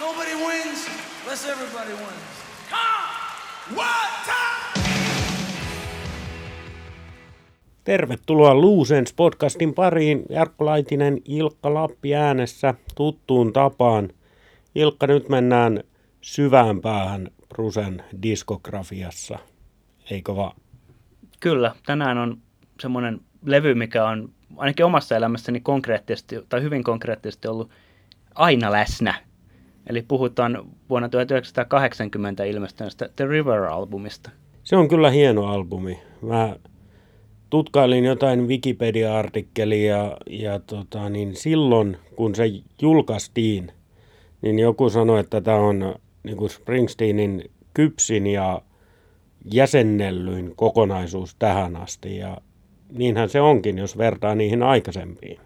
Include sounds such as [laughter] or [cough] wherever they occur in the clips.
Nobody wins unless everybody wins. Come! One time! Tervetuloa Luusens podcastin pariin. Jarkko Laitinen, Ilkka Lappi äänessä tuttuun tapaan. Ilkka, nyt mennään syvään päähän Brusen diskografiassa, eikö vaan? Kyllä, tänään on semmoinen levy, mikä on ainakin omassa elämässäni konkreettisesti tai hyvin konkreettisesti ollut aina läsnä. Eli puhutaan vuonna 1980 ilmestyneestä The River-albumista. Se on kyllä hieno albumi. Mä tutkailin jotain Wikipedia-artikkelia ja tota, niin silloin, kun se julkaistiin, niin joku sanoi, että tämä on niin kuin Springsteenin kypsin ja jäsennellyin kokonaisuus tähän asti. Ja niinhän se onkin, jos vertaa niihin aikaisempiin.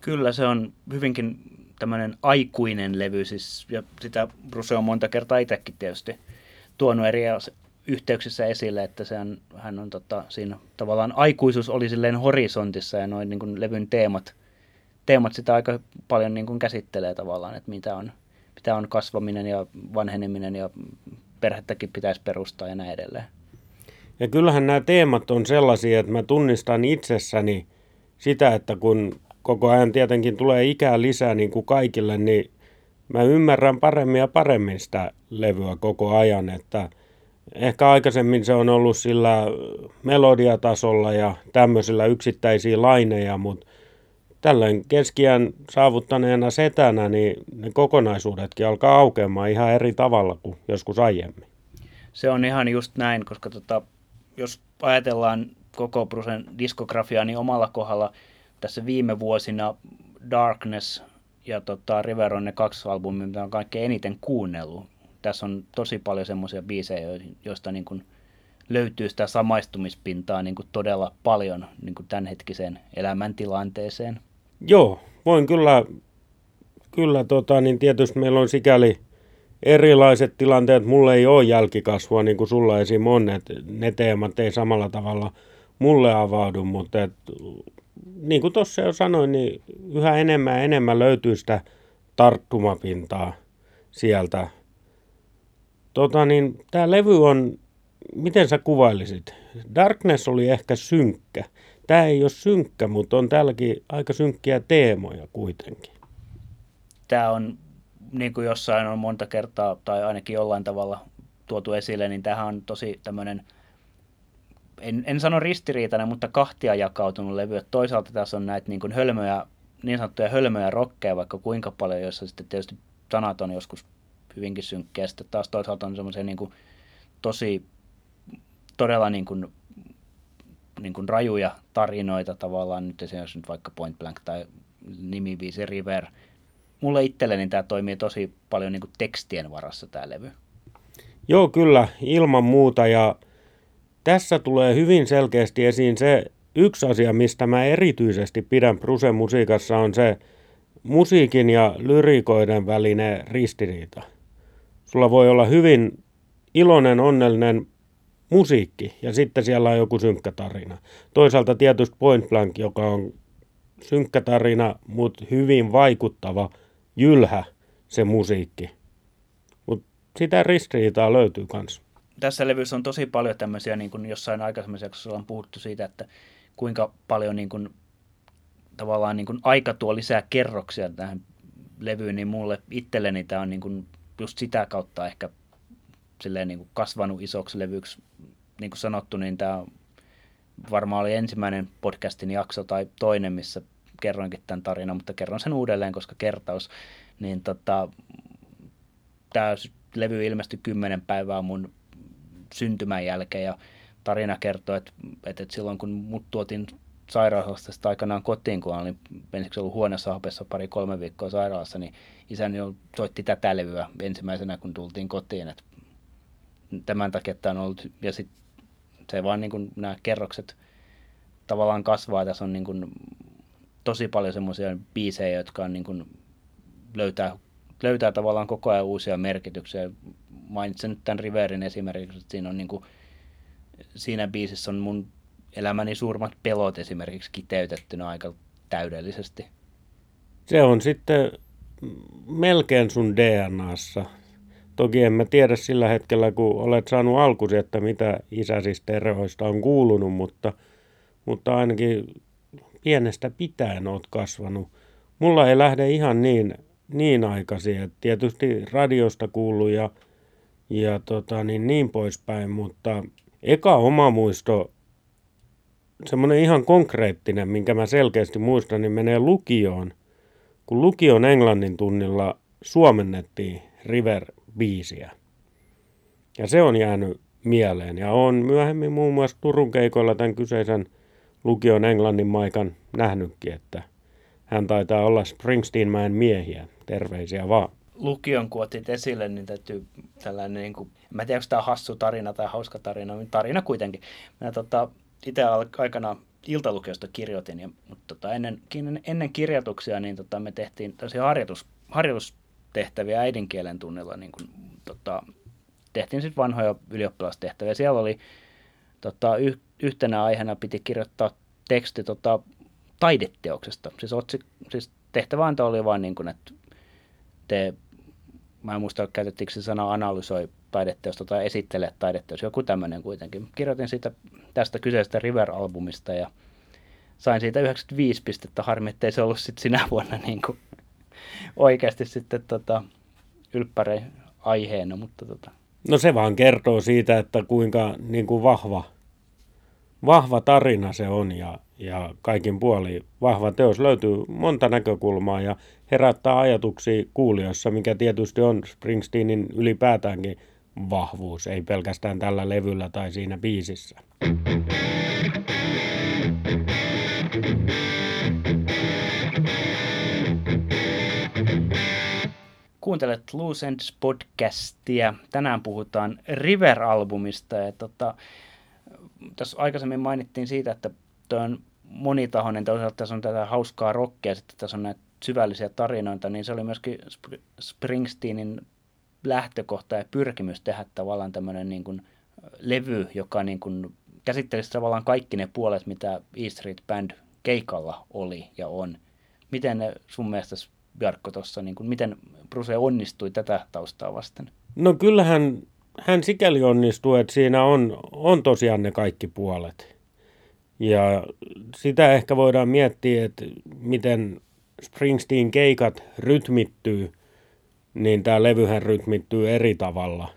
Kyllä se on hyvinkin tämmöinen aikuinen levy, siis, ja sitä Bruce on monta kertaa itsekin tietysti tuonut eri yhteyksissä esille, että se on, hän on tota, siinä tavallaan aikuisuus oli silleen horisontissa ja noin niin levyn teemat, teemat sitä aika paljon niin kuin käsittelee tavallaan, että mitä on, mitä on kasvaminen ja vanheneminen ja perhettäkin pitäisi perustaa ja näin edelleen. Ja kyllähän nämä teemat on sellaisia, että mä tunnistan itsessäni sitä, että kun koko ajan tietenkin tulee ikää lisää niin kuin kaikille, niin mä ymmärrän paremmin ja paremmin sitä levyä koko ajan, että ehkä aikaisemmin se on ollut sillä melodiatasolla ja tämmöisillä yksittäisiä laineja, mutta tällöin keskiään saavuttaneena setänä, niin ne kokonaisuudetkin alkaa aukeamaan ihan eri tavalla kuin joskus aiemmin. Se on ihan just näin, koska tota, jos ajatellaan koko Brusen diskografiaa, niin omalla kohdalla tässä viime vuosina Darkness ja tota, River on ne kaksi albumia, mitä on kaikkein eniten kuunnellut. Tässä on tosi paljon semmoisia biisejä, joista niin kuin löytyy sitä samaistumispintaa niin kuin todella paljon niin kuin tämänhetkiseen elämäntilanteeseen. Joo, voin kyllä, kyllä tota, niin tietysti meillä on sikäli erilaiset tilanteet. Mulle ei ole jälkikasvua niin kuin sulla esim. on, että ne teemat ei samalla tavalla mulle avaudu, mutta et, niin kuin tuossa jo sanoin, niin yhä enemmän ja enemmän löytyy sitä tarttumapintaa sieltä. Tota niin, tämä levy on, miten sä kuvailisit? Darkness oli ehkä synkkä. Tämä ei ole synkkä, mutta on täälläkin aika synkkiä teemoja kuitenkin. Tämä on, niin kuin jossain on monta kertaa tai ainakin jollain tavalla tuotu esille, niin tähän on tosi tämmöinen, en, en sano ristiriitainen, mutta kahtia jakautunut levy. Toisaalta tässä on näitä niin kuin hölmöjä, niin sanottuja hölmöjä rokkeja vaikka kuinka paljon, joissa sitten tietysti sanat on joskus hyvinkin synkkiä. Sitten taas toisaalta on semmoisia niin tosi todella niin kuin, niin kuin rajuja tarinoita tavallaan, nyt esimerkiksi nyt vaikka Point Blank tai nimiviisi River. Mulle itselleni tämä toimii tosi paljon niin kuin tekstien varassa tämä levy. Joo, kyllä, ilman muuta. Ja tässä tulee hyvin selkeästi esiin se yksi asia, mistä mä erityisesti pidän Brusen musiikassa, on se musiikin ja lyrikoiden välinen ristiriita. Sulla voi olla hyvin iloinen, onnellinen musiikki ja sitten siellä on joku synkkä tarina. Toisaalta tietysti Point Blank, joka on synkkä tarina, mutta hyvin vaikuttava, jylhä se musiikki. Mutta sitä ristiriitaa löytyy myös. Tässä levyssä on tosi paljon tämmöisiä, niin kuin jossain aikaisemmassa jaksossa on puhuttu siitä, että kuinka paljon niin kuin, tavallaan niin kuin aika tuo lisää kerroksia tähän levyyn, niin mulle itselleni tämä on niin kuin just sitä kautta ehkä silleen niin kuin kasvanut isoksi levyksi. Niin kuin sanottu, niin tämä varmaan oli ensimmäinen podcastin jakso tai toinen, missä kerroinkin tämän tarinan, mutta kerron sen uudelleen, koska kertaus. Niin tota, tämä levy ilmestyi kymmenen päivää mun syntymän jälkeen ja tarina kertoo, että, että silloin kun mut tuotiin sairaalasta aikanaan kotiin, kun olin ensiksi ollut huoneessa hapessa pari-kolme viikkoa sairaalassa, niin isäni soitti tätä levyä ensimmäisenä, kun tultiin kotiin. Että tämän takia tämä on ollut, ja sitten se vaan niin kuin nämä kerrokset tavallaan kasvaa. Tässä on niin kuin tosi paljon semmoisia biisejä, jotka on niin kuin löytää, löytää tavallaan koko ajan uusia merkityksiä. Mainitsen nyt tämän Riverin esimerkiksi, että siinä on niin kuin, siinä biisissä on mun elämäni suurimmat pelot esimerkiksi kiteytettynä aika täydellisesti. Se on sitten melkein sun DNAssa. Toki en mä tiedä sillä hetkellä, kun olet saanut alkusi, että mitä isäsi stereoista on kuulunut, mutta, mutta ainakin pienestä pitäen oot kasvanut. Mulla ei lähde ihan niin, niin aikaisin, että tietysti radiosta kuuluu ja, ja tota, niin, niin poispäin, mutta eka oma muisto, semmoinen ihan konkreettinen, minkä mä selkeästi muistan, niin menee lukioon. Kun lukion englannin tunnilla suomennettiin River-biisiä. Ja se on jäänyt mieleen. Ja on myöhemmin muun muassa Turun keikoilla tämän kyseisen lukion englannin maikan nähnytkin, että hän taitaa olla Springsteenmäen miehiä. Terveisiä vaan. Lukion kun otit esille, niin täytyy tällainen, niin kuin, mä en tiedä, onko tämä hassu tarina tai hauska tarina, mutta tarina kuitenkin. Mä tota, itse aikana iltalukiosta kirjoitin, ja, mutta tota, ennen, ennen kirjoituksia niin tota, me tehtiin harjoitus, harjoitustehtäviä äidinkielen tunnilla, niin kuin, tota, tehtiin sitten vanhoja ylioppilastehtäviä. Siellä oli tota, y, yhtenä aiheena piti kirjoittaa teksti tota, taideteoksesta. Siis, otsi, siis tehtävä oli vain niin kuin, että mä en muista käytettiinkö se sana analysoi taideteosta tai esittele taideteosta, joku tämmöinen kuitenkin. Kirjoitin siitä tästä kyseisestä River-albumista ja sain siitä 95 pistettä, harmi, ettei se ollut sitten sinä vuonna niin kuin [laughs] oikeasti sitten tota, ylppäri aiheena, mutta tota. No se vaan kertoo siitä, että kuinka niin kuin vahva, vahva tarina se on ja, ja kaikin puoli vahva teos löytyy monta näkökulmaa ja herättää ajatuksia kuulijoissa, mikä tietysti on Springsteenin ylipäätäänkin vahvuus, ei pelkästään tällä levyllä tai siinä biisissä. Kuuntelet Loose Ends podcastia. Tänään puhutaan River-albumista. Ja tota, tässä aikaisemmin mainittiin siitä, että tuo on monitahoinen, toisaalta tässä on tätä hauskaa rockia, sitten tässä on näitä syvällisiä tarinoita, niin se oli myöskin Springsteenin lähtökohta ja pyrkimys tehdä tavallaan tämmöinen niin kuin levy, joka niin kuin käsittelisi tavallaan kaikki ne puolet, mitä E Street Band keikalla oli ja on. Miten ne sun mielestä, Jarkko, tuossa, niin kuin, miten Bruce onnistui tätä taustaa vasten? No kyllähän hän sikäli onnistui, että siinä on, on tosiaan ne kaikki puolet. Ja sitä ehkä voidaan miettiä, että miten Springsteen keikat rytmittyy, niin tämä levyhän rytmittyy eri tavalla.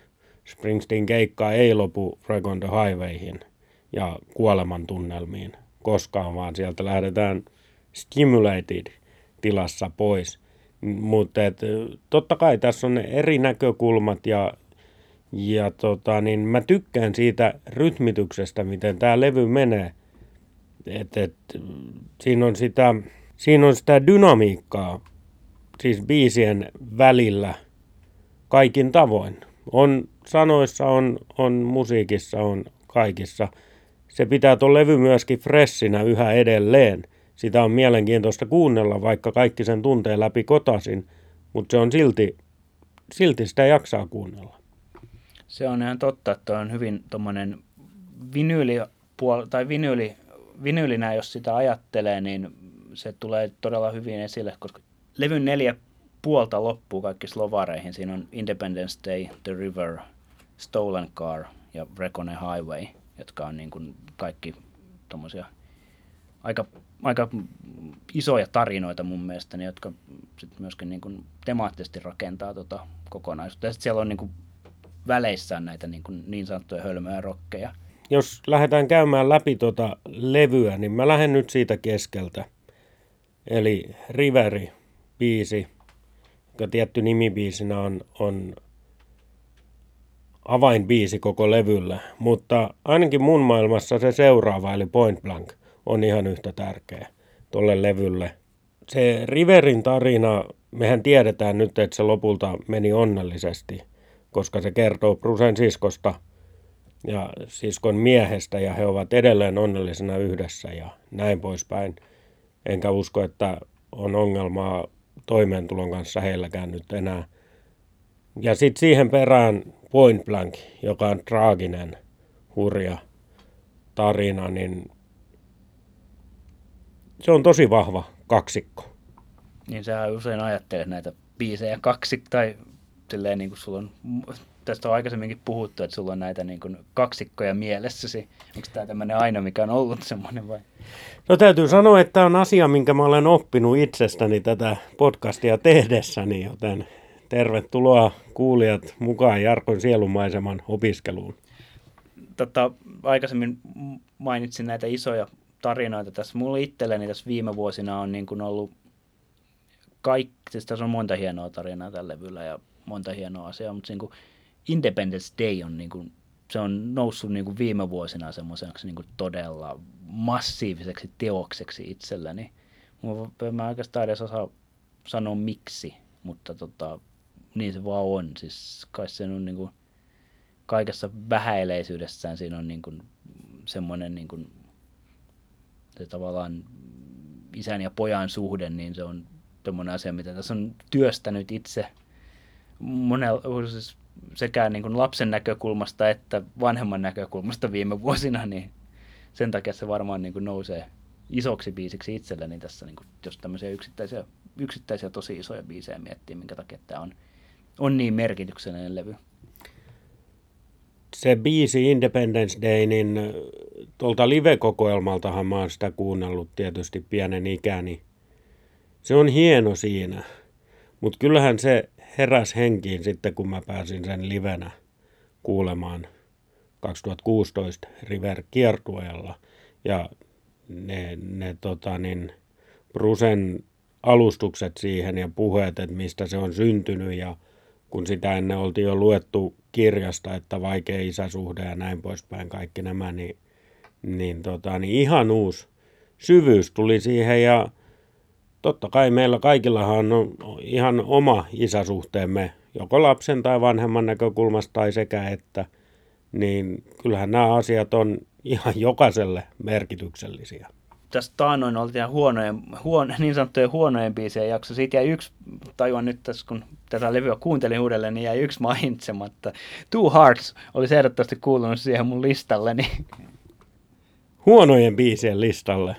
Springsteen keikka ei lopu Break on the Highwayhin ja kuoleman tunnelmiin koskaan, vaan sieltä lähdetään stimulated tilassa pois. Mutta totta kai tässä on eri näkökulmat ja, ja tota, niin mä tykkään siitä rytmityksestä, miten tämä levy menee. Et, et, siinä on sitä siinä on sitä dynamiikkaa, siis biisien välillä kaikin tavoin. On sanoissa, on, on musiikissa, on kaikissa. Se pitää tuon levy myöskin fressinä yhä edelleen. Sitä on mielenkiintoista kuunnella, vaikka kaikki sen tuntee läpi kotasin, mutta se on silti, silti sitä jaksaa kuunnella. Se on ihan totta, että on hyvin tuommoinen vinyyli, puol- tai vinyyli, vinyylinä, jos sitä ajattelee, niin se tulee todella hyvin esille, koska levyn neljä puolta loppuu kaikki slovareihin. Siinä on Independence Day, The River, Stolen Car ja Recone Highway, jotka on niin kuin kaikki tommosia aika, aika isoja tarinoita mun mielestä, jotka sit myöskin niin kuin temaattisesti rakentaa tota kokonaisuutta. Ja sitten siellä on niin kuin väleissään näitä niin, kuin niin sanottuja hölmöjä rokkeja. Jos lähdetään käymään läpi tuota levyä, niin mä lähden nyt siitä keskeltä. Eli Riveri biisi, joka tietty nimibiisinä on, on avainbiisi koko levyllä, mutta ainakin mun maailmassa se seuraava, eli Point Blank, on ihan yhtä tärkeä tuolle levylle. Se Riverin tarina, mehän tiedetään nyt, että se lopulta meni onnellisesti, koska se kertoo Brusen siskosta ja siskon miehestä, ja he ovat edelleen onnellisena yhdessä ja näin poispäin enkä usko, että on ongelmaa toimeentulon kanssa heilläkään nyt enää. Ja sitten siihen perään Point Blank, joka on traaginen, hurja tarina, niin se on tosi vahva kaksikko. Niin sä usein ajattelet näitä biisejä kaksi, tai silleen niin kuin sulla on, tästä on aikaisemminkin puhuttu, että sulla on näitä niin kuin kaksikkoja mielessäsi. Onko tämä tämmöinen aina, mikä on ollut semmoinen vai? No täytyy sanoa, että tämä on asia, minkä mä olen oppinut itsestäni tätä podcastia tehdessäni, joten tervetuloa kuulijat mukaan Jarkon sielumaiseman opiskeluun. Tota, aikaisemmin mainitsin näitä isoja tarinoita tässä. Mulla itselleni tässä viime vuosina on niin kuin ollut kaikki, siis tässä on monta hienoa tarinaa tällä levyllä ja monta hienoa asiaa, mutta niin kuin Independence Day on, niin kuin, se on noussut niin kuin viime vuosina semmoiseksi niin kuin todella massiiviseksi teokseksi itselleni. Mä oikeastaan edes osaa sanoa miksi, mutta tota, niin se vaan on. Siis kai se on niin kuin, kaikessa vähäileisyydessään siinä on niin kuin, semmoinen niin kuin, se tavallaan isän ja pojan suhde, niin se on semmoinen asia, mitä tässä on työstänyt itse monella, siis sekä niin kuin lapsen näkökulmasta että vanhemman näkökulmasta viime vuosina, niin sen takia se varmaan niin kuin nousee isoksi biisiksi itselleni tässä, niin kuin, jos tämmöisiä yksittäisiä, yksittäisiä tosi isoja biisejä miettii, minkä takia tämä on, on niin merkityksellinen levy. Se biisi Independence Day, niin tuolta live-kokoelmaltahan mä oon sitä kuunnellut tietysti pienen ikäni. Se on hieno siinä, mutta kyllähän se heräs henkiin sitten, kun mä pääsin sen livenä kuulemaan 2016 River kiertueella. Ja ne, ne tota niin, Brusen alustukset siihen ja puheet, että mistä se on syntynyt ja kun sitä ennen oltiin jo luettu kirjasta, että vaikea isäsuhde ja näin poispäin kaikki nämä, niin, niin, tota, niin ihan uusi syvyys tuli siihen ja totta kai meillä kaikillahan on ihan oma isäsuhteemme, joko lapsen tai vanhemman näkökulmasta tai sekä että, niin kyllähän nämä asiat on ihan jokaiselle merkityksellisiä. Tästä taannoin oltiin huonojen, huon, niin sanottujen huonojen biisien jakso. Siitä jäi yksi, tajuan nyt tässä, kun tätä levyä kuuntelin uudelleen, niin jäi yksi mainitsematta. Two Hearts olisi ehdottomasti kuulunut siihen mun listalleni. Huonojen biisien listalle.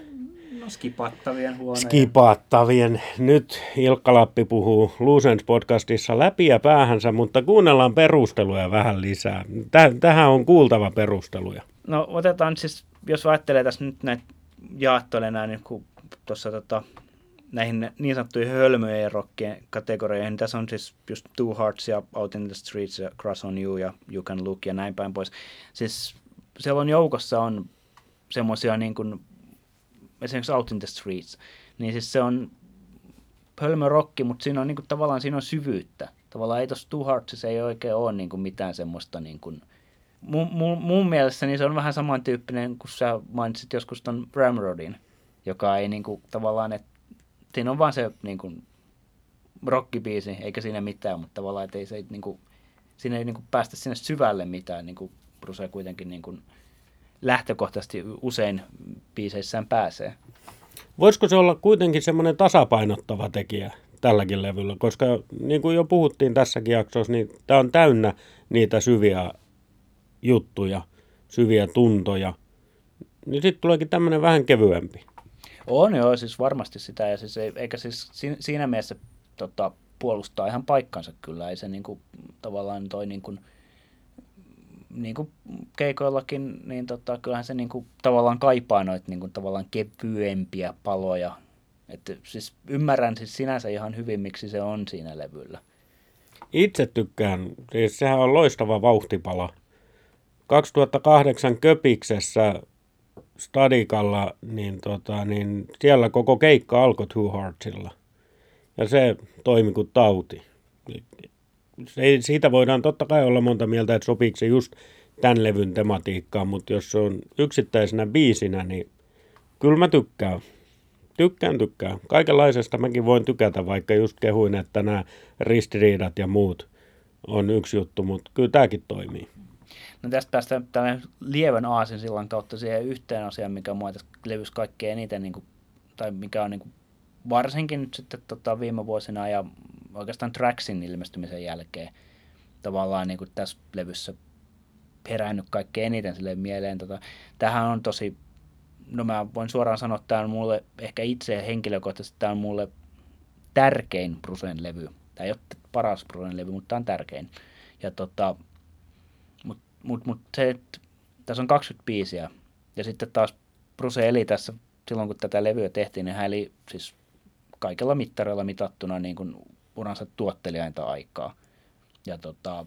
No skipattavien huonoja. Skipattavien. Nyt Ilkka Lappi puhuu Luusens podcastissa läpi ja päähänsä, mutta kuunnellaan perusteluja vähän lisää. Tähän on kuultava perusteluja. No otetaan siis, jos ajattelee tässä nyt näitä jaottelena, niin kun tuossa tota, näihin niin sanottuihin hölmöjen rockien kategorioihin, niin tässä on siis just Two Hearts ja Out in the Streets ja Cross on You ja You Can Look ja näin päin pois. Siis siellä on joukossa on semmoisia niin kuin esimerkiksi Out in the Streets, niin siis se on hölmö rokki, mutta siinä on niin kuin, tavallaan siinä on syvyyttä. Tavallaan ei tuossa Two Heartsissa ei oikein ole niin kuin mitään semmoista niin kuin, mun, mun, mun mielestä niin se on vähän samantyyppinen kuin sä mainitsit joskus ton Ramrodin, joka ei niin kuin, tavallaan, että siinä on vaan se niin kuin, rockibiisi, eikä siinä mitään, mutta tavallaan, että ei se niin kuin, siinä ei niin kuin, päästä sinne syvälle mitään, niin kuin Bruce kuitenkin niin kuin, lähtökohtaisesti usein biiseissään pääsee. Voisiko se olla kuitenkin semmoinen tasapainottava tekijä tälläkin levyllä, koska niin kuin jo puhuttiin tässäkin jaksossa, niin tämä on täynnä niitä syviä juttuja, syviä tuntoja. Niin sitten tuleekin tämmöinen vähän kevyempi. On joo, siis varmasti sitä, ja siis ei, eikä siis siinä mielessä tota, puolustaa ihan paikkansa kyllä, ei se niinku, tavallaan toi niinku, niin kuin keikoillakin, niin tota, kyllähän se niin kuin, tavallaan kaipaa noita niin kuin, tavallaan kevyempiä paloja. Että siis ymmärrän siis sinänsä ihan hyvin, miksi se on siinä levyllä. Itse tykkään. Siis sehän on loistava vauhtipala. 2008 Köpiksessä Stadikalla, niin, tota, niin siellä koko keikka alkoi Two Heartsilla. Ja se toimi kuin tauti se, siitä voidaan totta kai olla monta mieltä, että sopiiko se just tämän levyn tematiikkaan, mutta jos se on yksittäisenä biisinä, niin kyllä mä tykkään. Tykkään, tykkään. Kaikenlaisesta mäkin voin tykätä, vaikka just kehuin, että nämä ristiriidat ja muut on yksi juttu, mutta kyllä tämäkin toimii. No tästä päästään tällainen lievän aasin sillan kautta siihen yhteen asiaan, mikä mua tässä levyssä kaikkein eniten, niin kuin, tai mikä on niin kuin, varsinkin nyt sitten tota, viime vuosina ja oikeastaan Traxin ilmestymisen jälkeen tavallaan niin kuin tässä levyssä herännyt kaikkein eniten sille mieleen. Tota, tähän on tosi, no mä voin suoraan sanoa, että tämä on mulle, ehkä itse henkilökohtaisesti tämä on mulle tärkein Brusen levy Tämä ei ole paras Brucen levy, mutta tämä on tärkein. Ja tota, mutta mut, mut se, että tässä on 20 biisiä. Ja sitten taas Bruce eli tässä silloin, kun tätä levyä tehtiin, niin hän eli siis kaikella mittareilla mitattuna niin kuin uransa tuottelijainta aikaa. Ja tota,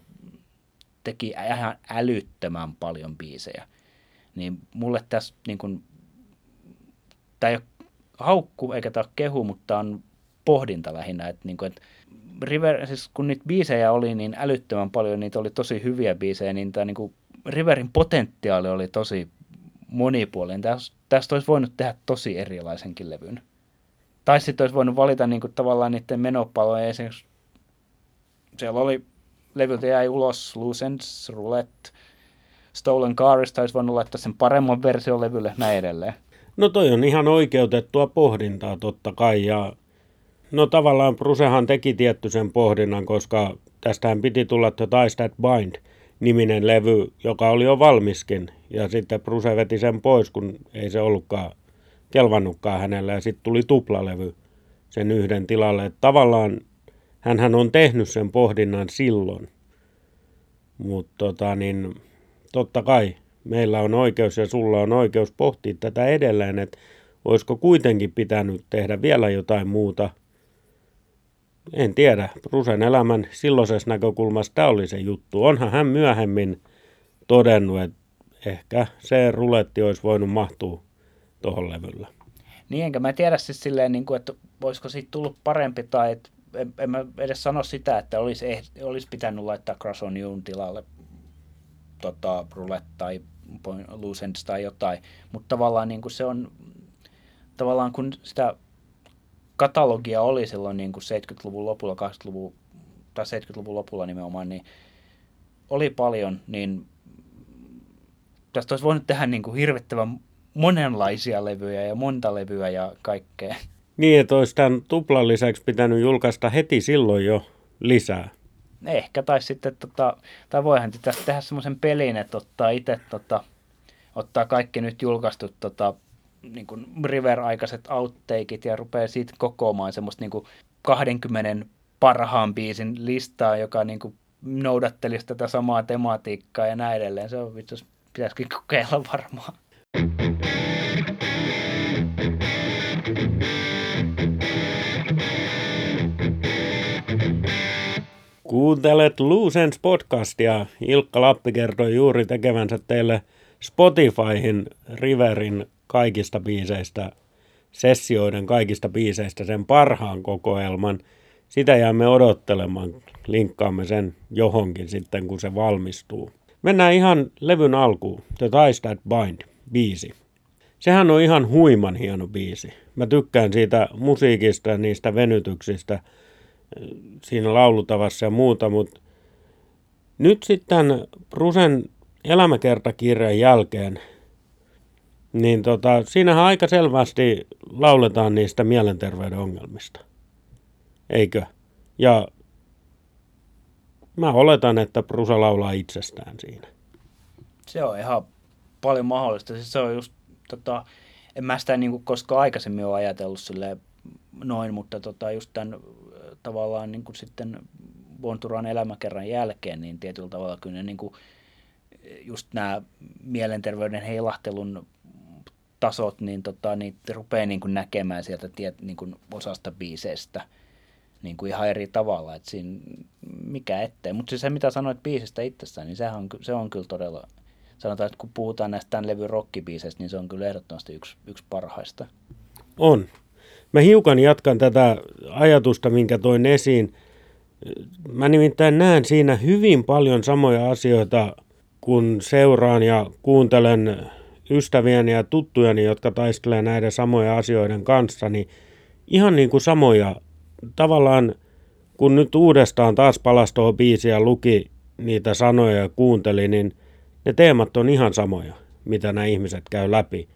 teki ihan älyttömän paljon biisejä. Niin mulle tässä niin kuin, tämä ei ole haukku eikä tämä ole kehu, mutta on pohdinta lähinnä. Että, niin kuin, että River, siis kun niitä biisejä oli niin älyttömän paljon, niitä oli tosi hyviä biisejä, niin tämä niin kuin Riverin potentiaali oli tosi monipuolinen. Tästä, tästä olisi voinut tehdä tosi erilaisenkin levyn. Tai sitten olisi voinut valita niin kuin, tavallaan niiden menopaloja. Esimerkiksi siellä oli, levyltä jäi ulos Loose Ends, Roulette, Stolen Carista olisi voinut laittaa sen paremman version levylle, näin edelleen. No toi on ihan oikeutettua pohdintaa totta kai ja no tavallaan Prusehan teki tietty sen pohdinnan, koska tästähän piti tulla The Ties That Bind niminen levy, joka oli jo valmiskin ja sitten Bruse veti sen pois, kun ei se ollutkaan kelvannutkaan hänelle ja sitten tuli tuplalevy sen yhden tilalle. Että tavallaan hän on tehnyt sen pohdinnan silloin, mutta tota, niin, totta kai meillä on oikeus ja sulla on oikeus pohtia tätä edelleen, että olisiko kuitenkin pitänyt tehdä vielä jotain muuta. En tiedä, Rusen elämän silloisessa näkökulmassa tämä oli se juttu. Onhan hän myöhemmin todennut, että ehkä se ruletti olisi voinut mahtua tuohon levyllä. Niin, enkä mä tiedä siis silleen, niin kuin, että voisiko siitä tullut parempi tai että en, en mä edes sano sitä, että olisi, eh, olisi pitänyt laittaa Crash on Youn tilalle tota, roulette tai loose ends tai jotain, mutta tavallaan niin kuin se on, tavallaan kun sitä katalogia oli silloin niin kuin 70-luvun lopulla, 80-luvun tai 70-luvun lopulla nimenomaan, niin oli paljon, niin tästä olisi voinut tehdä niin kuin hirvittävän monenlaisia levyjä ja monta levyä ja kaikkea. Niin, että olisi tämän tuplan lisäksi pitänyt julkaista heti silloin jo lisää. Ehkä, tai sitten, tota, tai voihan tästä tehdä semmoisen pelin, että ottaa itse tota, ottaa kaikki nyt julkaistut tota, niin kuin River-aikaiset outtakeit ja rupeaa siitä kokoamaan semmoista niin kuin 20 parhaan biisin listaa, joka niin kuin noudattelisi tätä samaa tematiikkaa ja näin edelleen. Se on vittu, pitäisikin kokeilla varmaan. Kuuntelet Lucens podcastia. Ilkka Lappi kertoi juuri tekevänsä teille Spotifyhin Riverin kaikista biiseistä, sessioiden kaikista biiseistä sen parhaan kokoelman. Sitä jäämme odottelemaan. Linkkaamme sen johonkin sitten, kun se valmistuu. Mennään ihan levyn alkuun. The Ties That Bind, biisi. Sehän on ihan huiman hieno biisi. Mä tykkään siitä musiikista ja niistä venytyksistä – siinä laulutavassa ja muuta, mutta nyt sitten Prusen elämäkertakirjan jälkeen, niin tota, siinähän aika selvästi lauletaan niistä mielenterveyden ongelmista. Eikö? Ja mä oletan, että Prusa laulaa itsestään siinä. Se on ihan paljon mahdollista. Siis se on just, tota, en mä sitä niin koskaan aikaisemmin ole ajatellut noin, mutta tota, just tämän tavallaan niin kuin sitten Bonturan elämäkerran jälkeen, niin tietyllä tavalla kyllä ne niin kuin, just nämä mielenterveyden heilahtelun tasot, niin tota, niitä rupeaa niin kuin näkemään sieltä tiet, niin kuin osasta biiseistä niin kuin ihan eri tavalla. että siinä, mikä ettei. Mutta siis se, mitä sanoit biisistä itsessään, niin sehän on, se on kyllä todella, sanotaan, että kun puhutaan näistä tämän levyn rockibiiseistä, niin se on kyllä ehdottomasti yksi, yksi parhaista. On. Mä hiukan jatkan tätä ajatusta, minkä toin esiin. Mä nimittäin näen siinä hyvin paljon samoja asioita, kun seuraan ja kuuntelen ystäviäni ja tuttujani, jotka taistelevat näiden samoja asioiden kanssa, niin ihan niin kuin samoja. Tavallaan kun nyt uudestaan taas palasi tuohon biisiä luki niitä sanoja ja kuunteli, niin ne teemat on ihan samoja, mitä nämä ihmiset käy läpi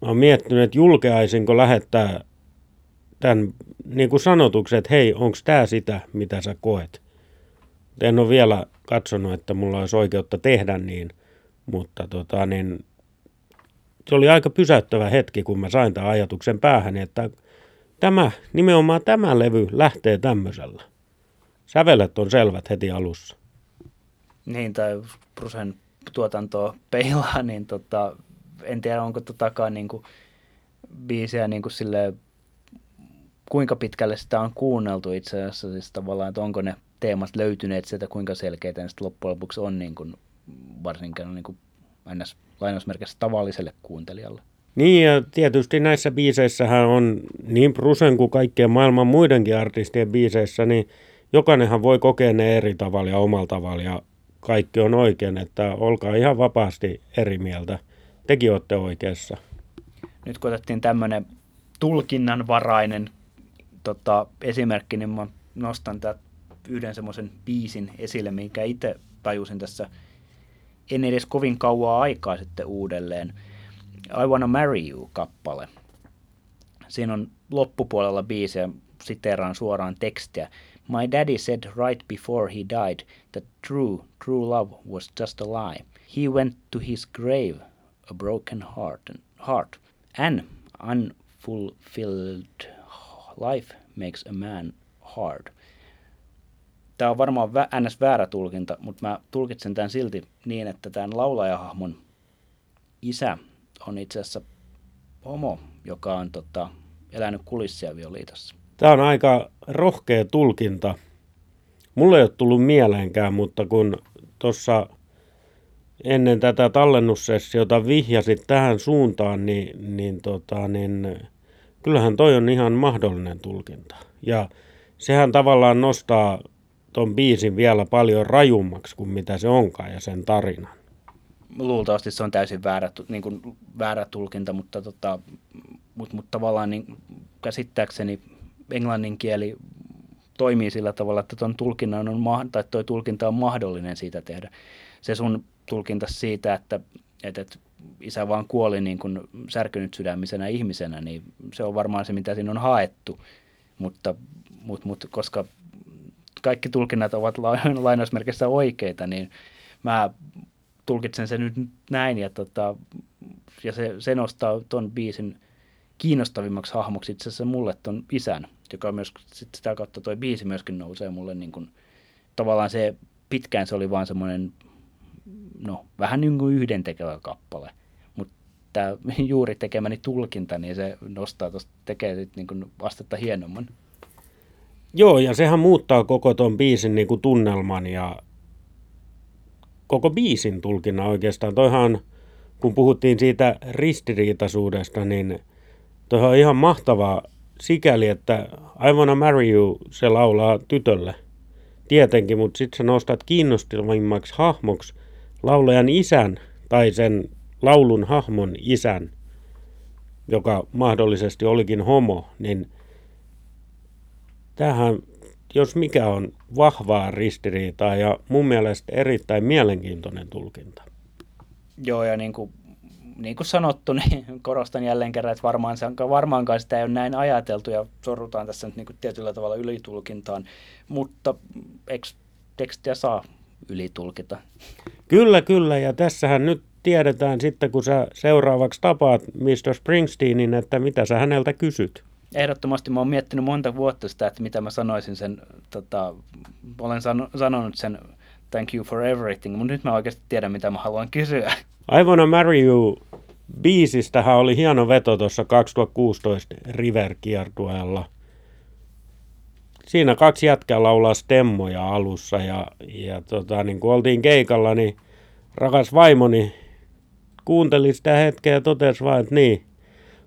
mä oon miettinyt, että julkeaisinko lähettää tämän niin kuin sanotuksen, että hei, onko tämä sitä, mitä sä koet. En ole vielä katsonut, että mulla olisi oikeutta tehdä niin, mutta tota, niin, se oli aika pysäyttävä hetki, kun mä sain tämän ajatuksen päähän, että tämä, nimenomaan tämä levy lähtee tämmöisellä. Sävelet on selvät heti alussa. Niin, tai Brusen tuotantoa peilaa, niin tota, en tiedä onko totakaan niin kuin, biisiä niin kuin sille, kuinka pitkälle sitä on kuunneltu itse asiassa, siis tavallaan, että onko ne teemat löytyneet sieltä, kuinka selkeitä ne sitten loppujen lopuksi on niin kuin, varsinkin niin kuin, lainausmerkissä tavalliselle kuuntelijalle. Niin ja tietysti näissä biiseissähän on niin Brusen kuin kaikkien maailman muidenkin artistien biiseissä, niin jokainenhan voi kokea ne eri tavalla ja omalla tavalla ja kaikki on oikein, että olkaa ihan vapaasti eri mieltä. Tekin olette oikeassa. Nyt kun otettiin tämmöinen tulkinnanvarainen tota, esimerkki, niin mä nostan tätä yhden semmoisen biisin esille, minkä itse tajusin tässä en edes kovin kauaa aikaa sitten uudelleen. I Wanna Marry You-kappale. Siinä on loppupuolella biisiä, siteraan suoraan tekstiä. My daddy said right before he died that true, true love was just a lie. He went to his grave a broken heart, heart. An unfulfilled life makes a man hard. Tämä on varmaan ns. väärä tulkinta, mutta mä tulkitsen tämän silti niin, että tämän laulajahahmon isä on itse asiassa homo, joka on tota, elänyt kulissia violiitossa. Tämä on aika rohkea tulkinta. Mulle ei ole tullut mieleenkään, mutta kun tuossa ennen tätä tallennussessiota vihjasit tähän suuntaan, niin, niin, tota, niin kyllähän toi on ihan mahdollinen tulkinta. Ja sehän tavallaan nostaa ton biisin vielä paljon rajummaksi kuin mitä se onkaan ja sen tarinan. Luultavasti se on täysin väärä, niin kuin väärä tulkinta, mutta, tota, mutta, mutta tavallaan niin käsittääkseni englannin kieli toimii sillä tavalla, että tuon tulkinnan on, tai toi tulkinta on mahdollinen siitä tehdä. Se sun tulkinta siitä, että, että, että isä vaan kuoli niin kuin särkynyt sydämisenä ihmisenä, niin se on varmaan se, mitä siinä on haettu. Mutta, mutta, mutta koska kaikki tulkinnat ovat [laughs] lainausmerkissä oikeita, niin mä tulkitsen sen nyt näin ja, tota, ja se, se nostaa ton biisin kiinnostavimmaksi hahmoksi itse asiassa mulle ton isän, joka myös sit sitä kautta toi biisi myöskin nousee mulle niin kuin, tavallaan se pitkään se oli vaan semmoinen no vähän niin kuin yhdentekevä kappale, mutta tämä [laughs] juuri tekemäni tulkinta, niin se nostaa tuosta, tekee sit niin kuin astetta hienomman. Joo, ja sehän muuttaa koko ton biisin niin kuin tunnelman ja koko biisin tulkinnan oikeastaan. Toihan, kun puhuttiin siitä ristiriitaisuudesta, niin toihan on ihan mahtavaa sikäli, että I Wanna Marry You se laulaa tytölle. Tietenkin, mutta sitten sä nostat kiinnostavimmaksi hahmoksi laulajan isän tai sen laulun hahmon isän, joka mahdollisesti olikin homo, niin tähän, jos mikä on vahvaa ristiriitaa ja mun mielestä erittäin mielenkiintoinen tulkinta. Joo, ja niin kuin, niin kuin sanottu, niin korostan jälleen kerran, että varmaan, varmaankaan sitä ei ole näin ajateltu ja sorrutaan tässä nyt niin kuin tietyllä tavalla ylitulkintaan, mutta eikö tekstiä saa ylitulkita? Kyllä, kyllä, ja tässähän nyt tiedetään sitten, kun sä seuraavaksi tapaat Mr. Springsteenin, että mitä sä häneltä kysyt. Ehdottomasti mä oon miettinyt monta vuotta sitä, että mitä mä sanoisin sen, tota, olen sano, sanonut sen thank you for everything, mutta nyt mä oikeasti tiedän, mitä mä haluan kysyä. I Wanna Marry You biisistähän oli hieno veto tuossa 2016 River-kiertueella. Siinä kaksi jätkää laulaa stemmoja alussa ja, ja tota, niin kun oltiin keikalla, niin rakas vaimoni kuunteli sitä hetkeä ja totesi vaan, että niin,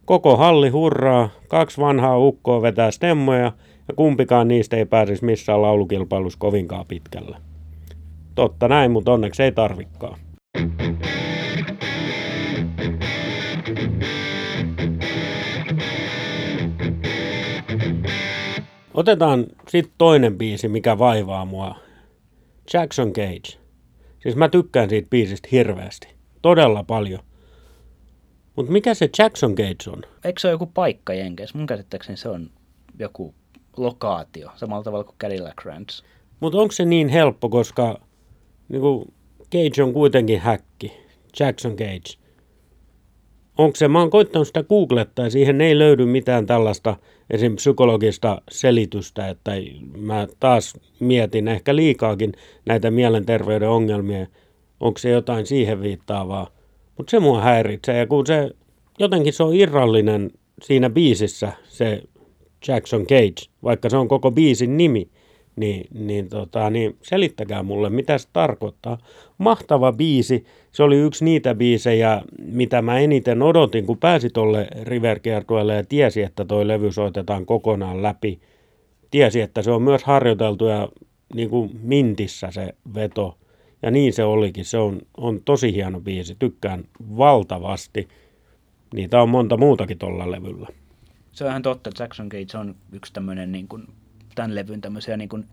Koko halli hurraa, kaksi vanhaa ukkoa vetää stemmoja ja kumpikaan niistä ei pääsisi missään laulukilpailussa kovinkaan pitkällä. Totta näin, mutta onneksi ei tarvikkaa. Otetaan sitten toinen biisi, mikä vaivaa mua. Jackson Cage. Siis mä tykkään siitä biisistä hirveästi. Todella paljon. Mutta mikä se Jackson Gates on? Eikö se ole joku paikka Jenkeissä? Mun käsittääkseni se on joku lokaatio, samalla tavalla kuin Cadillac Ranch. Mutta onko se niin helppo, koska niin kuin Cage on kuitenkin häkki, Jackson Cage. Onko se, mä oon koittanut sitä googlettaa ja siihen ei löydy mitään tällaista esim. psykologista selitystä, että mä taas mietin ehkä liikaakin näitä mielenterveyden ongelmia, onko se jotain siihen viittaavaa. Mutta se mua häiritsee ja kun se jotenkin se on irrallinen siinä biisissä, se Jackson Cage, vaikka se on koko biisin nimi, niin, niin, tota, niin selittäkää mulle, mitä se tarkoittaa. Mahtava biisi, se oli yksi niitä biisejä, mitä mä eniten odotin, kun pääsi tolle river ja tiesi, että toi levy soitetaan kokonaan läpi. Tiesi, että se on myös harjoiteltu ja niin kuin mintissä se veto. Ja niin se olikin, se on, on tosi hieno biisi, tykkään valtavasti. Niitä on monta muutakin tuolla levyllä. Se on ihan totta, Jackson Cage on yksi tämmöinen niin kuin tämän levyn tämmöisiä niin kuin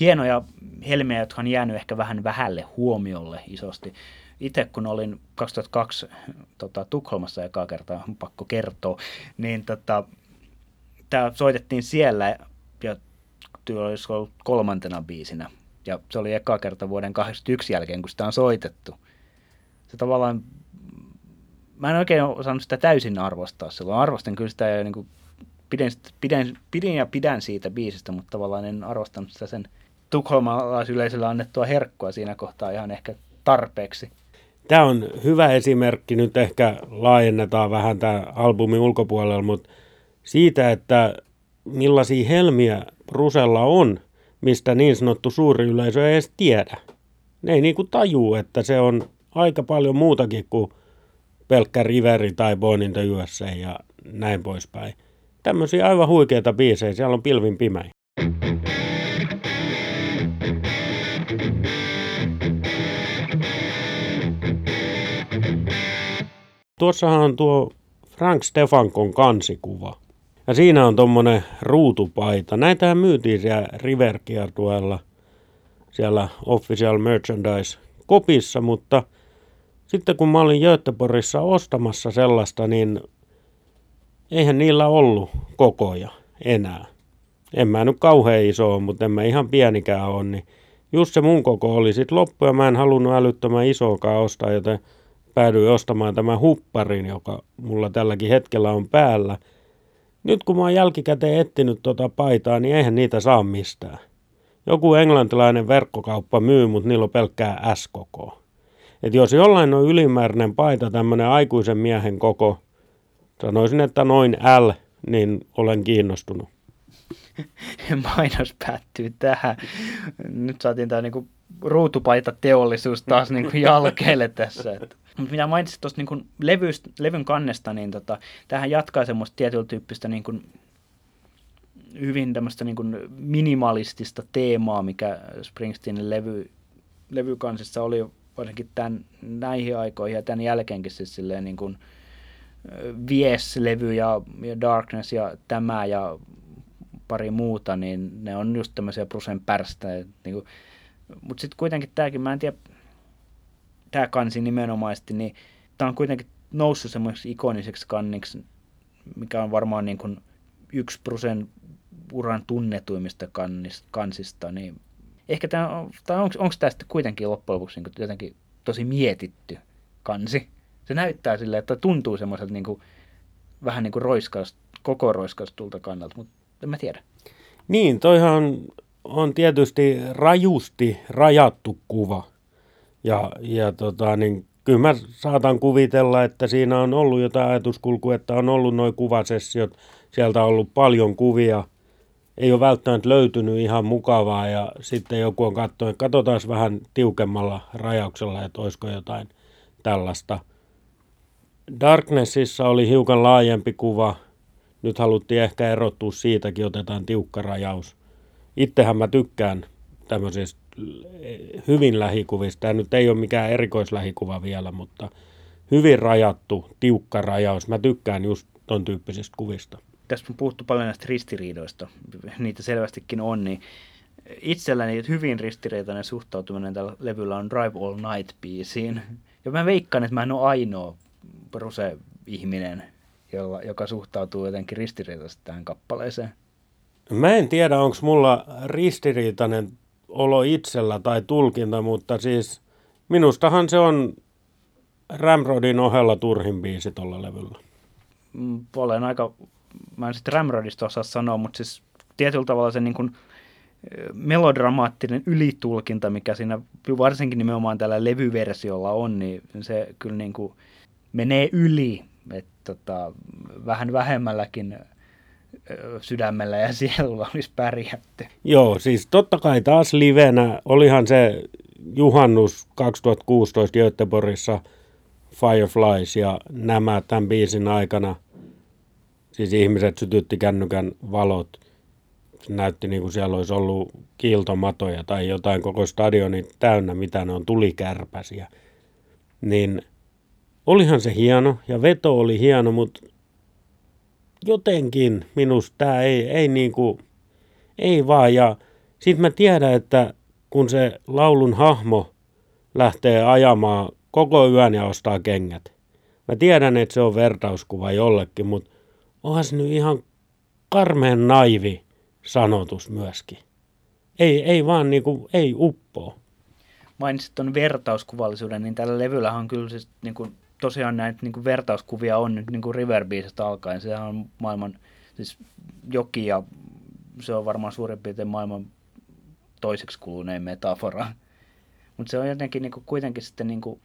hienoja helmiä, jotka on jäänyt ehkä vähän vähälle huomiolle isosti. Itse kun olin 2002 tota, Tukholmassa ekaa kertaa, on pakko kertoa, niin tota, tämä soitettiin siellä ja olisi ollut kolmantena biisinä. Ja se oli eka kerta vuoden 81 jälkeen, kun sitä on soitettu. Se tavallaan, mä en oikein osannut sitä täysin arvostaa silloin. Arvostin kyllä sitä ja niin kuin pidän, pidän, pidin ja pidän siitä biisistä, mutta tavallaan en arvostanut sitä sen tukholmalaisyleisölle annettua herkkua siinä kohtaa ihan ehkä tarpeeksi. Tämä on hyvä esimerkki, nyt ehkä laajennetaan vähän tämä albumin ulkopuolella, mutta siitä, että millaisia helmiä Brusella on, mistä niin sanottu suuri yleisö ei edes tiedä. Ne ei niinku tajuu, että se on aika paljon muutakin kuin pelkkä Riveri tai Born in the USA ja näin poispäin. Tämmöisiä aivan huikeita biisejä, siellä on pilvin pimeä. Tuossahan on tuo Frank Stefankon kansikuva. Ja siinä on tommonen ruutupaita. Näitähän myytiin siellä river siellä Official Merchandise kopissa, mutta sitten kun mä olin Göteborgissa ostamassa sellaista, niin eihän niillä ollut kokoja enää. En mä nyt kauhean iso ole, mutta en mä ihan pienikään ole, niin just se mun koko oli sitten loppu ja mä en halunnut älyttömän isoakaan ostaa, joten päädyin ostamaan tämän hupparin, joka mulla tälläkin hetkellä on päällä. Nyt kun mä oon jälkikäteen etsinyt tuota paitaa, niin eihän niitä saa mistään. Joku englantilainen verkkokauppa myy, mutta niillä on pelkkää S-koko. Et jos jollain on ylimääräinen paita, tämmöinen aikuisen miehen koko, Sanoisin, että noin L, niin olen kiinnostunut. [laughs] Mainos päättyy tähän. Nyt saatiin tämä niinku ruutupaita teollisuus taas [laughs] niinku jalkeelle tässä. Että. Mutta mitä mainitsit tuosta niinku levyn kannesta, niin tota, tähän jatkaa semmoista tietyllä tyyppistä niinku, hyvin tämmöistä niinku minimalistista teemaa, mikä Springsteenin levy, levykansissa oli varsinkin tämän, näihin aikoihin ja tämän jälkeenkin siis silleen niin kuin, Vies-levy ja, ja Darkness ja tämä ja pari muuta, niin ne on just tämmöisiä Brusen pärstä. Niin mutta sitten kuitenkin tämäkin, mä en tiedä, tämä kansi nimenomaisesti, niin tämä on kuitenkin noussut semmoiseksi ikoniseksi kanniksi, mikä on varmaan niin kuin yksi Brusen uran tunnetuimmista kansista, niin ehkä tämä on, tai onko tästä kuitenkin loppujen lopuksi niin jotenkin tosi mietitty kansi? Se näyttää sille, että tuntuu semmoiselta niin vähän niin kuin roiskaus, koko roiskaustulta kannalta, mutta en mä tiedä. Niin, toihan on, tietysti rajusti rajattu kuva. Ja, ja tota, niin kyllä mä saatan kuvitella, että siinä on ollut jotain ajatuskulkua, että on ollut noin kuvasessiot, sieltä on ollut paljon kuvia, ei ole välttämättä löytynyt ihan mukavaa ja sitten joku on katsonut, katsotaan vähän tiukemmalla rajauksella, että olisiko jotain tällaista – Darknessissa oli hiukan laajempi kuva. Nyt haluttiin ehkä erottua siitäkin, otetaan tiukka rajaus. Ittehän mä tykkään tämmöisistä hyvin lähikuvista. Tämä nyt ei ole mikään erikoislähikuva vielä, mutta hyvin rajattu, tiukka rajaus. Mä tykkään just ton tyyppisistä kuvista. Tässä on puhuttu paljon näistä ristiriidoista. Niitä selvästikin on, niin itselläni hyvin ristiriitainen suhtautuminen tällä levyllä on Drive All Night-biisiin. Ja mä veikkaan, että mä en ole ainoa Bruse-ihminen, jolla, joka suhtautuu jotenkin ristiriitaisesti tähän kappaleeseen? Mä en tiedä, onko mulla ristiriitainen olo itsellä tai tulkinta, mutta siis minustahan se on Ramrodin ohella turhin biisi tuolla levyllä? Mm, olen aika, mä en sitten Ramrodista osaa sanoa, mutta siis tietyllä tavalla se niin kuin melodramaattinen ylitulkinta, mikä siinä varsinkin nimenomaan tällä levyversiolla on, niin se kyllä niin kuin menee yli, että tota, vähän vähemmälläkin sydämellä ja [laughs] sielulla olisi pärjätty. Joo, siis totta kai taas livenä, olihan se juhannus 2016 Göteborgissa Fireflies ja nämä tämän biisin aikana, siis ihmiset sytytti kännykän valot, se näytti niin kuin siellä olisi ollut kiiltomatoja tai jotain koko stadioni täynnä, mitä ne on tulikärpäsiä. Niin olihan se hieno ja veto oli hieno, mutta jotenkin minusta tämä ei, ei niin kuin, ei vaan. Ja sitten mä tiedän, että kun se laulun hahmo lähtee ajamaan koko yön ja ostaa kengät. Mä tiedän, että se on vertauskuva jollekin, mutta onhan se nyt ihan karmeen naivi sanotus myöskin. Ei, ei vaan niin kuin, ei uppoa. Mainitsit tuon vertauskuvallisuuden, niin tällä levyllä on kyllä siis niin kuin, tosiaan näitä niin kuin vertauskuvia on nyt niin kuin alkaen. Sehän on maailman siis joki ja se on varmaan suurin piirtein maailman toiseksi kuluneen metafora. [laughs] Mutta se on jotenkin niin kuin, kuitenkin sitten niin kuin,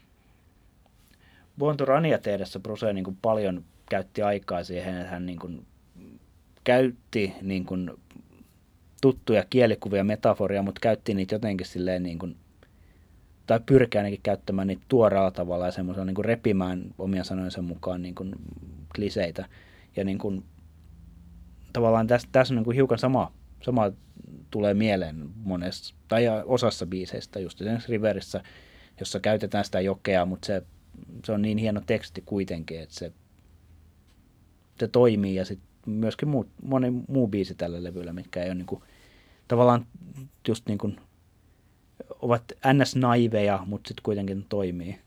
Rania tehdessä Bruce niin kuin, paljon käytti aikaa siihen, että hän niin kuin, käytti niin kuin, tuttuja kielikuvia, metaforia, mutta käytti niitä jotenkin silleen niin kuin, tai pyrkii ainakin käyttämään niitä tuoreella tavalla ja semmoisella niin repimään omia sanojensa mukaan niin kuin kliseitä. Ja niin kuin, tavallaan tässä, tässä on niin kuin hiukan sama, sama tulee mieleen monessa, tai osassa biiseistä, just esimerkiksi Riverissä, jossa käytetään sitä jokea, mutta se, se on niin hieno teksti kuitenkin, että se, se toimii ja sitten myöskin muu, moni muu biisi tällä levyllä, mitkä ei ole niin kuin, tavallaan just niin kuin ovat ns-naiveja, mutta sitten kuitenkin toimii.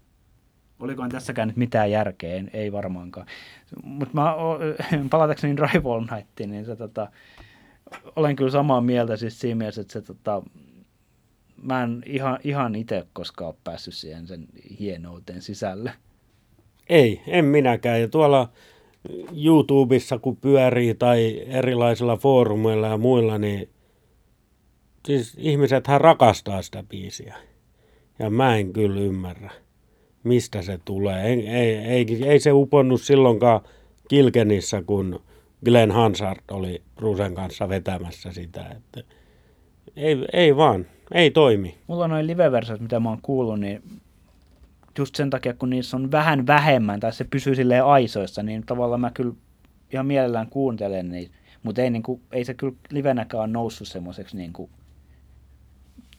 Olikohan tässäkään nyt mitään järkeä? Ei varmaankaan. Mutta mä, [laughs] palatakseni Drive Nightiin, niin se, tota, olen kyllä samaa mieltä siis siinä mielessä, että se, tota, mä en ihan, ihan itse koskaan ole päässyt siihen sen hienouteen sisälle. Ei, en minäkään. Ja tuolla YouTubessa kun pyörii tai erilaisilla foorumeilla ja muilla, niin siis ihmisethän rakastaa sitä biisiä. Ja mä en kyllä ymmärrä, mistä se tulee. Ei, ei, ei, ei se uponnut silloinkaan Kilkenissä, kun Glenn Hansard oli Brusen kanssa vetämässä sitä. Että ei, ei vaan, ei toimi. Mulla on noin live mitä mä oon kuullut, niin just sen takia, kun niissä on vähän vähemmän, tai se pysyy silleen aisoissa, niin tavallaan mä kyllä ihan mielellään kuuntelen niitä. Mutta ei, niin kuin, ei se kyllä livenäkään noussut semmoiseksi niin kuin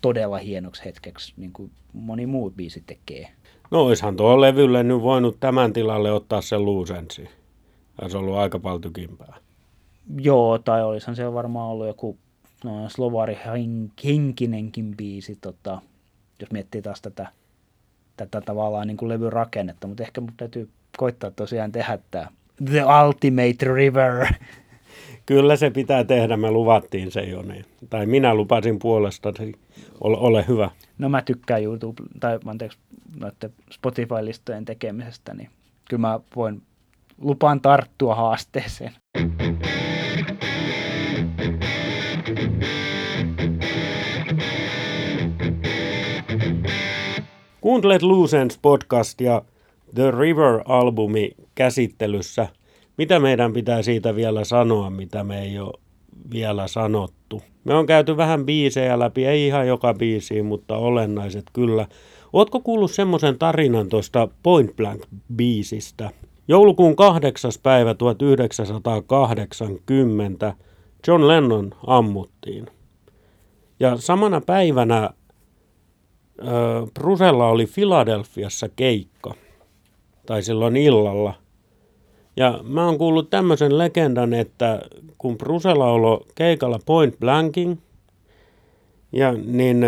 todella hienoksi hetkeksi, niin kuin moni muu biisi tekee. No olisihan tuo levylle nyt voinut tämän tilalle ottaa sen luusensi. Olisi ollut aika paljon tykimpää. Joo, tai olisihan se varmaan ollut joku no, slovari henkinenkin biisi, tota, jos miettii taas tätä, tätä tavallaan niin kuin levyn rakennetta, mutta ehkä mun täytyy koittaa tosiaan tehdä tämä The Ultimate River Kyllä se pitää tehdä, me luvattiin se jo niin. Tai minä lupasin puolesta, ole, ole hyvä. No mä tykkään YouTube, tai anteeksi, noiden Spotify-listojen tekemisestä, niin kyllä mä voin, lupaan tarttua haasteeseen. Kuuntelet Loose podcastia The River-albumi käsittelyssä – mitä meidän pitää siitä vielä sanoa, mitä me ei ole vielä sanottu? Me on käyty vähän biisejä läpi, ei ihan joka biisi, mutta olennaiset kyllä. Ootko kuullut semmoisen tarinan tuosta Point Blank-biisistä? Joulukuun 8. päivä 1980 John Lennon ammuttiin. Ja samana päivänä äh, Brusella oli Filadelfiassa keikka, tai silloin illalla – ja mä oon kuullut tämmöisen legendan, että kun Bruce laulo keikalla Point Blanking, ja niin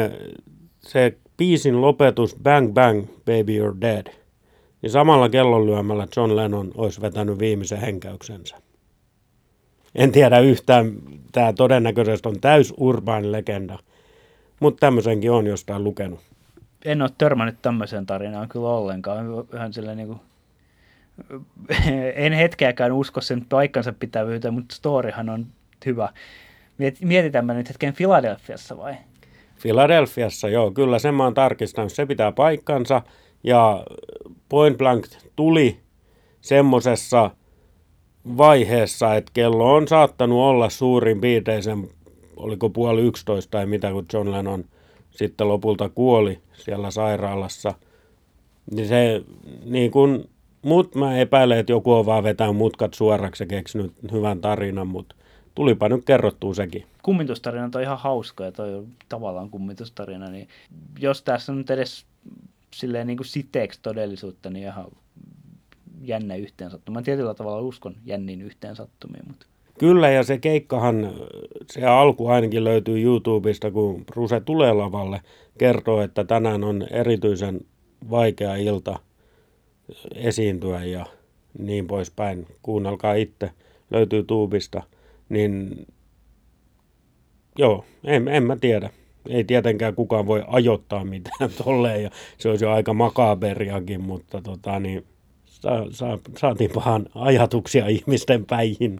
se biisin lopetus Bang Bang Baby You're Dead, niin samalla kellonlyömällä John Lennon olisi vetänyt viimeisen henkäyksensä. En tiedä yhtään, tämä todennäköisesti on täys urban legenda, mutta tämmöisenkin on jostain lukenut. en ole törmännyt tämmöiseen tarinaan kyllä ollenkaan. Ihan silleen niin kuin, [laughs] en hetkeäkään usko sen paikkansa pitävyyteen, mutta storyhan on hyvä. Mietitään mä nyt hetken Filadelfiassa vai? Filadelfiassa, joo, kyllä sen mä oon tarkistanut. Se pitää paikkansa ja Point Blank tuli semmosessa vaiheessa, että kello on saattanut olla suurin piirtein sen, oliko puoli yksitoista tai mitä, kun John Lennon sitten lopulta kuoli siellä sairaalassa. Niin se, niin kun, mut mä epäilen, että joku on vaan vetänyt mutkat suoraksi ja keksinyt hyvän tarinan, mutta tulipa nyt kerrottua sekin. Kummitustarina on ihan hauska ja toi on tavallaan kummitustarina, niin jos tässä on nyt edes silleen niin kuin siteeksi todellisuutta, niin ihan jännä yhteensattuma. Tietyllä tavalla uskon jänniin yhteensattumiin, mutta... Kyllä, ja se keikkahan, se alku ainakin löytyy YouTubesta, kun Ruse tulee lavalle, kertoo, että tänään on erityisen vaikea ilta esiintyä ja niin poispäin. Kuunnelkaa itse, löytyy tuubista. Niin joo, en, en mä tiedä. Ei tietenkään kukaan voi ajoittaa mitään [laughs] tolleen ja se olisi jo aika makaberiakin, mutta tota niin, sa, sa, saatiin pahan ajatuksia [laughs] ihmisten päihin.